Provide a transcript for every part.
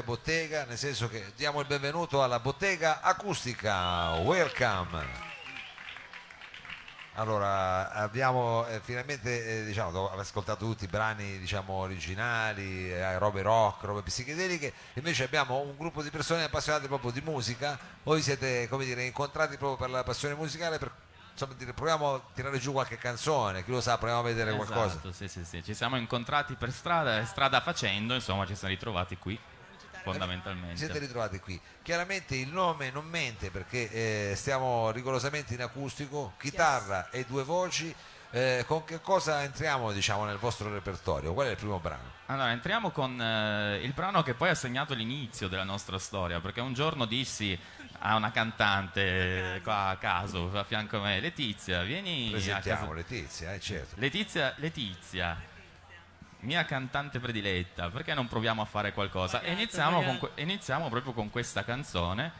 bottega, nel senso che diamo il benvenuto alla bottega acustica. Welcome. Allora, abbiamo eh, finalmente, eh, diciamo, dopo ascoltato tutti i brani, diciamo, originali, eh, robe rock, robe psichedeliche, invece abbiamo un gruppo di persone appassionate proprio di musica. Voi siete, come dire, incontrati proprio per la passione musicale, per, insomma, dire, proviamo a tirare giù qualche canzone, chi lo sa, proviamo a vedere qualcosa. Esatto, sì, sì, sì. Ci siamo incontrati per strada strada facendo, insomma, ci siamo ritrovati qui, fondamentalmente. Siete ritrovati qui. Chiaramente il nome non mente perché eh, stiamo rigorosamente in acustico, chitarra e due voci. Eh, con che cosa entriamo diciamo, nel vostro repertorio? Qual è il primo brano? Allora, entriamo con eh, il brano che poi ha segnato l'inizio della nostra storia, perché un giorno dissi a una cantante eh, qua a caso, a fianco a me, Letizia, vieni a Presentiamo casa... Letizia, eh, certo. Letizia, Letizia, mia cantante prediletta, perché non proviamo a fare qualcosa? E iniziamo, con iniziamo proprio con questa canzone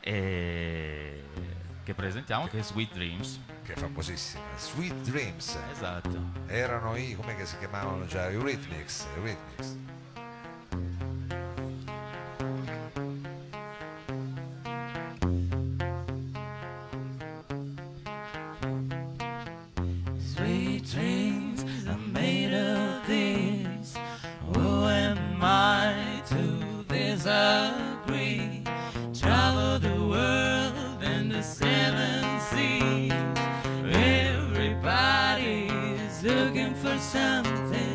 e- che presentiamo, che è Sweet Dreams. Che è famosissima. Sweet Dreams. Esatto. Erano i, come si chiamavano già? I Rhythmics. Something,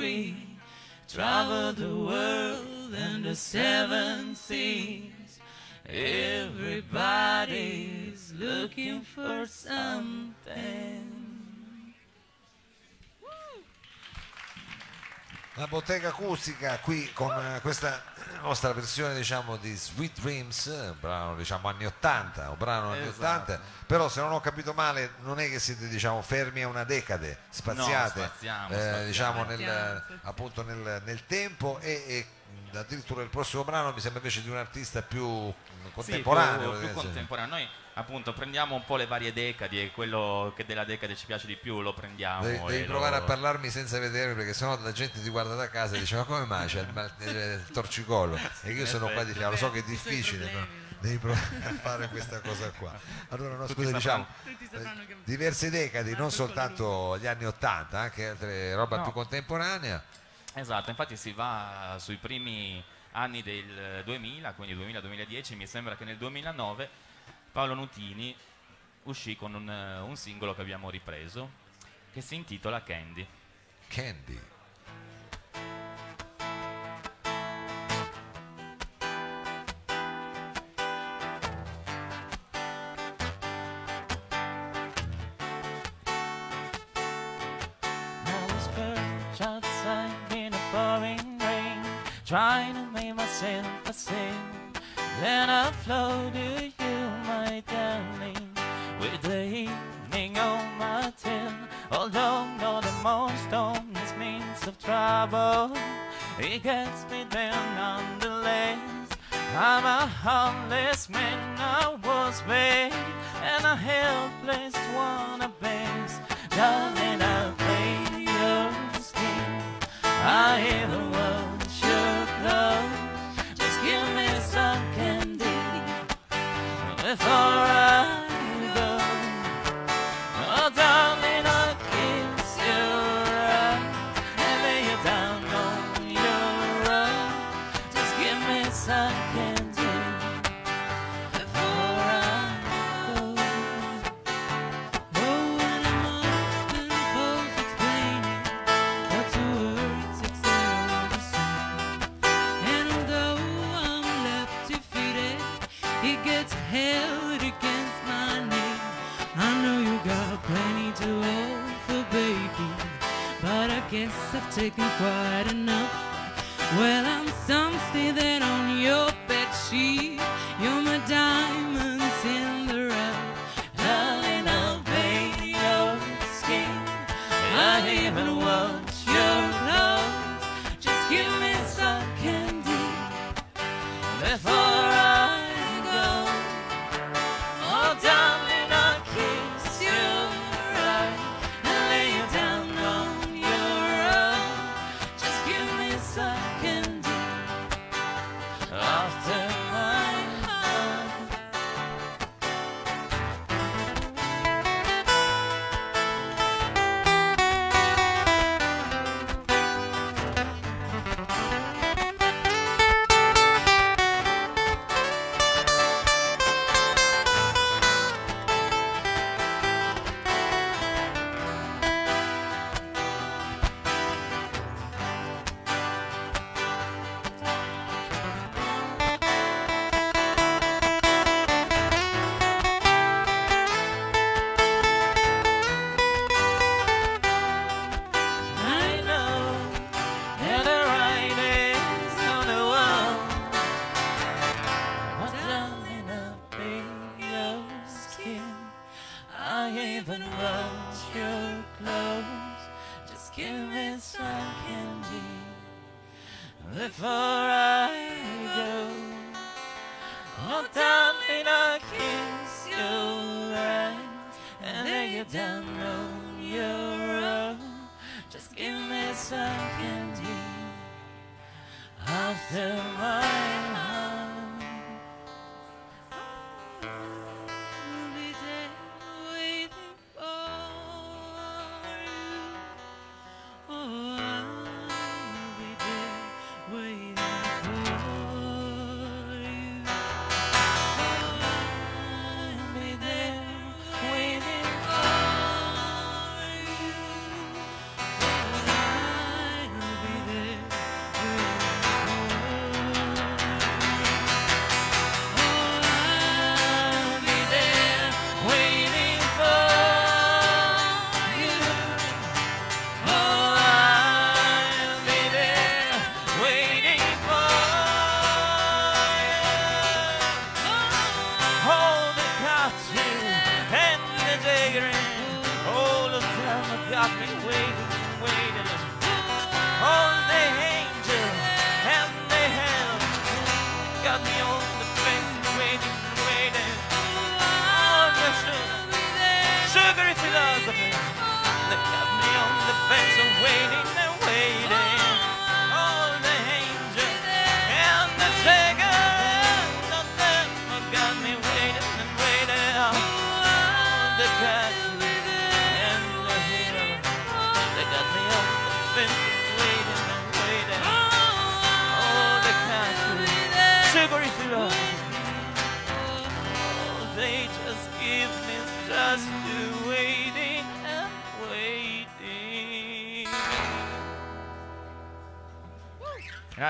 disagree. Travel the world and the seven seas. Everybody's looking for something. La bottega acustica qui con eh, questa nostra versione diciamo di Sweet Dreams, un brano diciamo anni 80, un brano anni Esatto. 80, però se non ho capito male non è che siete diciamo fermi a una decade, spaziate No, spaziamo, eh, spaziamo. diciamo nel, Spaziamo, appunto nel, nel tempo e, e addirittura il prossimo brano mi sembra invece di un artista più mh, Sì, contemporaneo. più, più contemporaneo. Noi appunto prendiamo un po' le varie decadi e quello che della decade ci piace di più lo prendiamo. Devi, devi provare lo- a parlarmi senza vedermi perché sennò la gente ti guarda da casa e dice ma come mai c'è il, mal- il torcicollo e io sono qua di fianco, lo so che è difficile però problemi. devi provare a fare questa cosa qua. Allora no, scusa diciamo Tutti eh, sapranno che- diverse decadi non soltanto gli anni 80 anche altre roba No. più contemporanea. Esatto, infatti si va sui primi anni del 2000, quindi 2000-2010, mi sembra che nel 2009 Paolo Nutini uscì con un, un singolo che abbiamo ripreso che si intitola Candy. Candy helpless one of best. Darling, I'll play your skin. I even taken quite enough. Well, I'm something that on sun.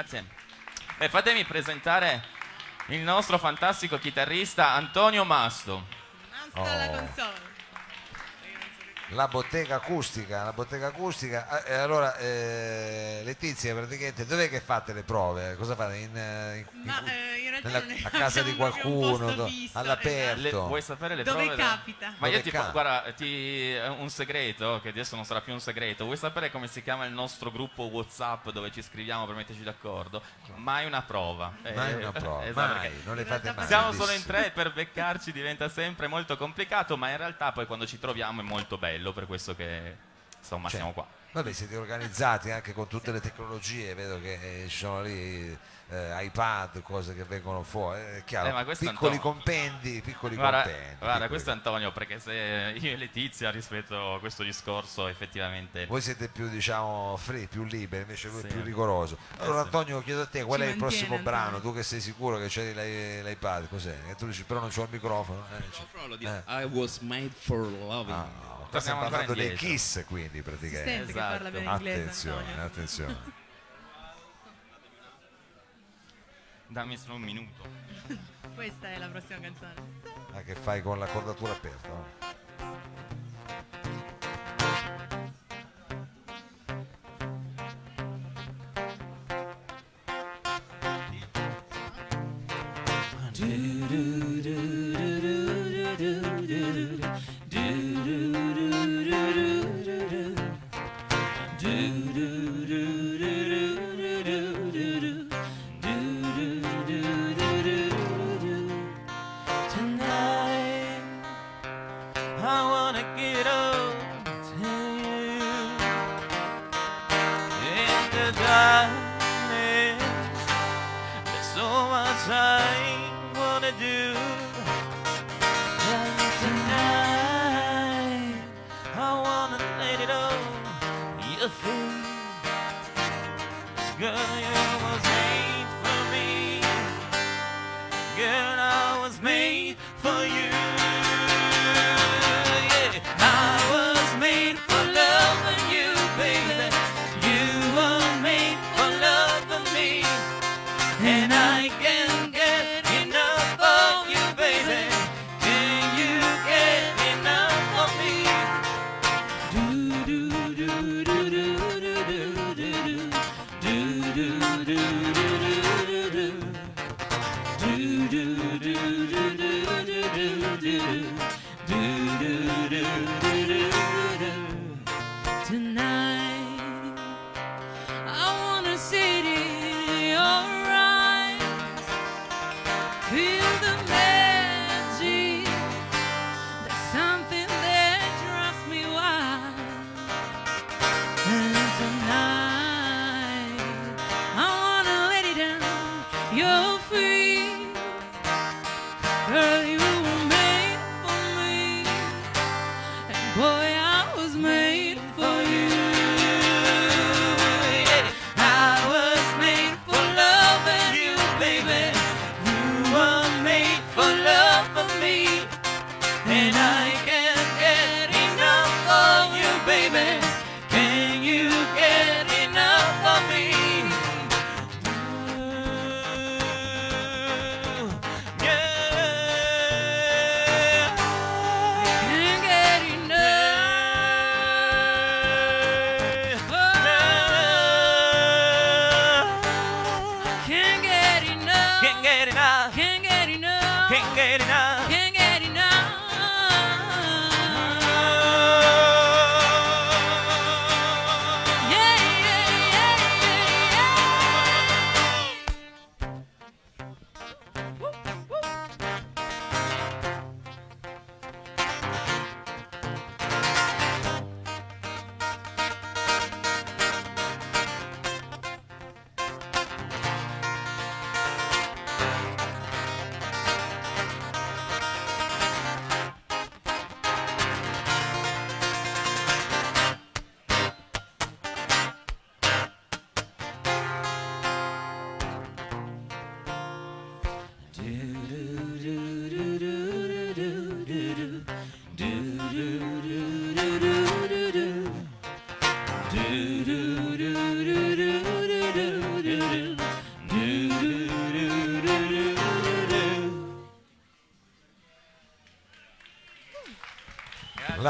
Grazie. E fatemi presentare il nostro fantastico chitarrista Antonio Masto. Basta la Oh. console. La bottega acustica, la bottega acustica. Ah, e allora, eh, Letizia, praticamente dov'è che fate le prove? Cosa fate? In, eh, in- Ma in- eh, in realtà nella- non è a casa di qualcuno, do- fisso, all'aperto. Le- vuoi sapere le Dove prove? da- capita? Ma io Dove ti capita? guarda, ti, eh, un segreto, che adesso non sarà più un segreto. Vuoi sapere come si chiama il nostro gruppo WhatsApp dove ci scriviamo per metterci d'accordo? Mai una prova. Mai Eh, una prova, esatto, mai, non le fate mai. Siamo solo in tre e per beccarci diventa sempre molto complicato, ma in realtà poi quando ci troviamo è molto bello, per questo che insomma Cioè, siamo qua. Vabbè, siete organizzati anche con tutte le tecnologie, vedo che eh, ci sono lì eh, iPad, cose che vengono fuori, è chiaro, Eh, piccoli Antonio. compendi, piccoli Guarda, compendi. guarda, piccoli- questo è Antonio, perché se io e Letizia rispetto a questo discorso effettivamente... Voi siete più diciamo free, più liberi, invece lui Sì. è più rigoroso. Allora sì. Antonio chiedo a te qual Ci è il prossimo mantiene, brano, Antonio. tu che sei sicuro che c'è l'i- l'iPad, cos'è? E tu dici però non c'ho il microfono. Eh, Frollo di Eh. I was made for loving. Ah, Torniamo stiamo parlando dei. Kiss quindi Si praticamente. Esatto. parla bene inglese, Attenzione, Antonio. attenzione. Dammi solo un minuto. Questa è la prossima canzone. Ah, che fai con la cordatura aperta? no? And I can't you. 99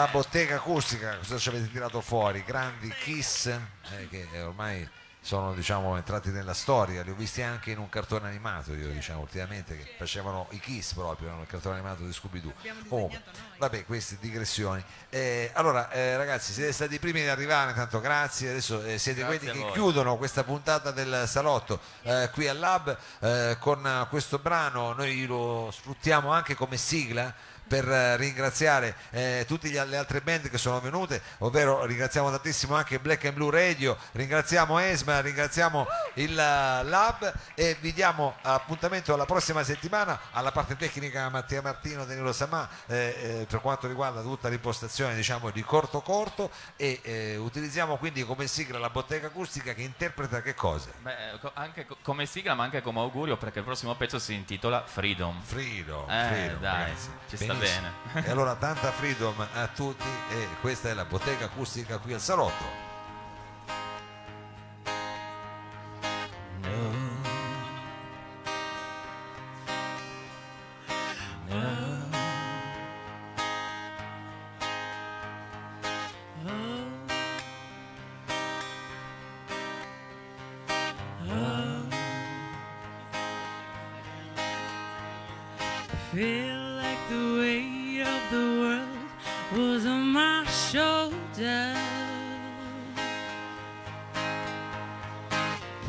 una bottega acustica, cosa ci avete tirato fuori? Grandi Kiss, eh, che ormai sono diciamo, entrati nella storia, li ho visti anche in un cartone animato, io diciamo ultimamente, che facevano i Kiss proprio, nel cartone animato di Scooby-Doo. Comunque, vabbè, queste digressioni. Eh, allora, eh, ragazzi, siete stati i primi ad arrivare, intanto grazie, adesso eh, siete Grazie quelli che voi. chiudono questa puntata del salotto eh, qui al Lab eh, con questo brano, noi lo sfruttiamo anche come sigla per eh, ringraziare eh, tutte le altre band che sono venute, ovvero ringraziamo tantissimo anche Black and Blue Radio, ringraziamo Esma, ringraziamo il eh, Lab e vi diamo appuntamento alla prossima settimana alla parte tecnica Mattia Martino, Danilo Samà eh, eh, per quanto riguarda tutta l'impostazione diciamo di corto corto e eh, utilizziamo quindi come sigla la bottega acustica che interpreta che cosa? Beh, anche co- come sigla ma anche come augurio perché il prossimo pezzo si intitola Freedom. Freedom, freedom, dai, ci sta. Bene. E allora tanta freedom a tutti e questa è la bottega acustica qui al salotto.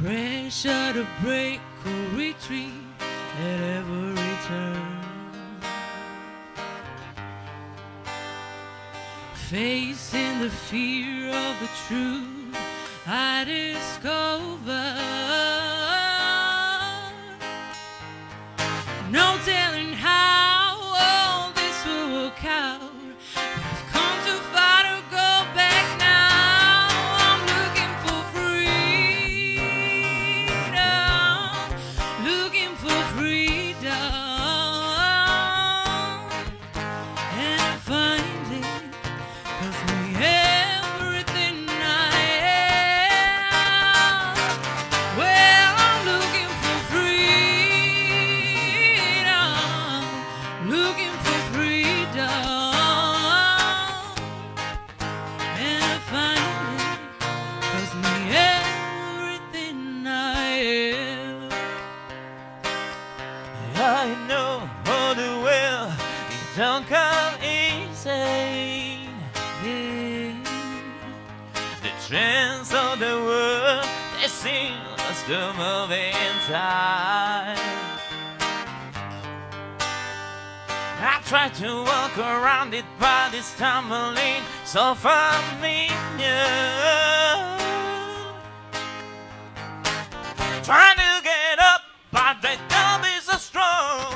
Pressure to break or retreat at every turn. Facing the fear of the truth I discovered. To move time. I try to walk around it, but it's tumbling so familiar. Trying to get up, but the don't be so strong.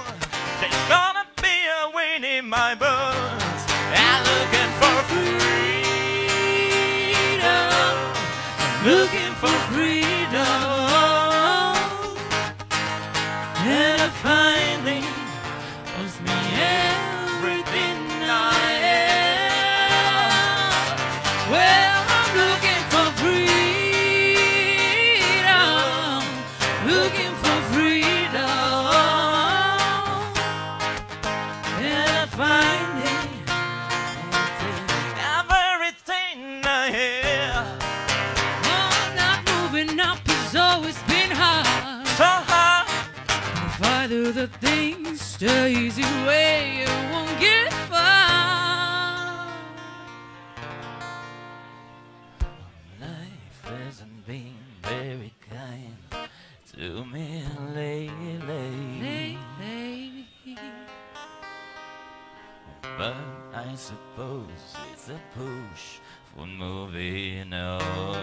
There's gonna be a wind in my bones. I'm looking for freedom. I'm looking for freedom. Me everything I am. Well, I'm looking for freedom. Looking for things the easy way, you won't get far. Life hasn't been very kind to me lately. Lately, But I suppose it's a push for moving on.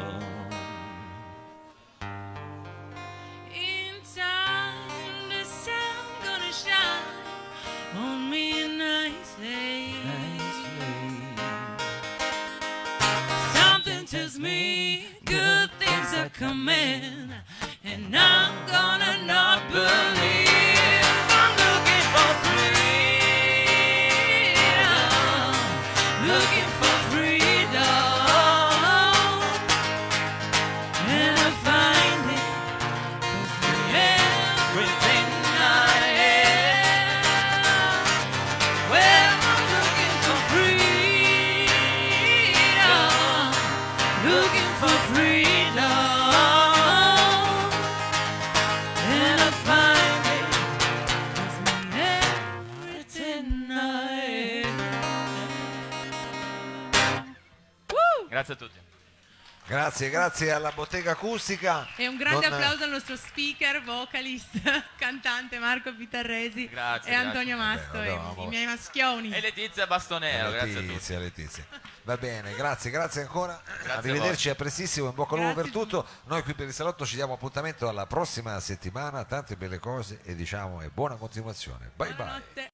Grazie, grazie alla bottega acustica. E un grande Non- applauso al nostro speaker, vocalist, cantante Marco Pitarresi Grazie, e Antonio grazie. Masto, e no, i miei maschioni. E Letizia Bastonero, grazie a tutti. Letizia, Letizia. Va bene, grazie, grazie ancora. a Arrivederci a prestissimo, in bocca al lupo per Grazie. tutto. Noi qui per il salotto ci diamo appuntamento alla prossima settimana, tante belle cose e diciamo e buona continuazione. Bye bye. Buonanotte.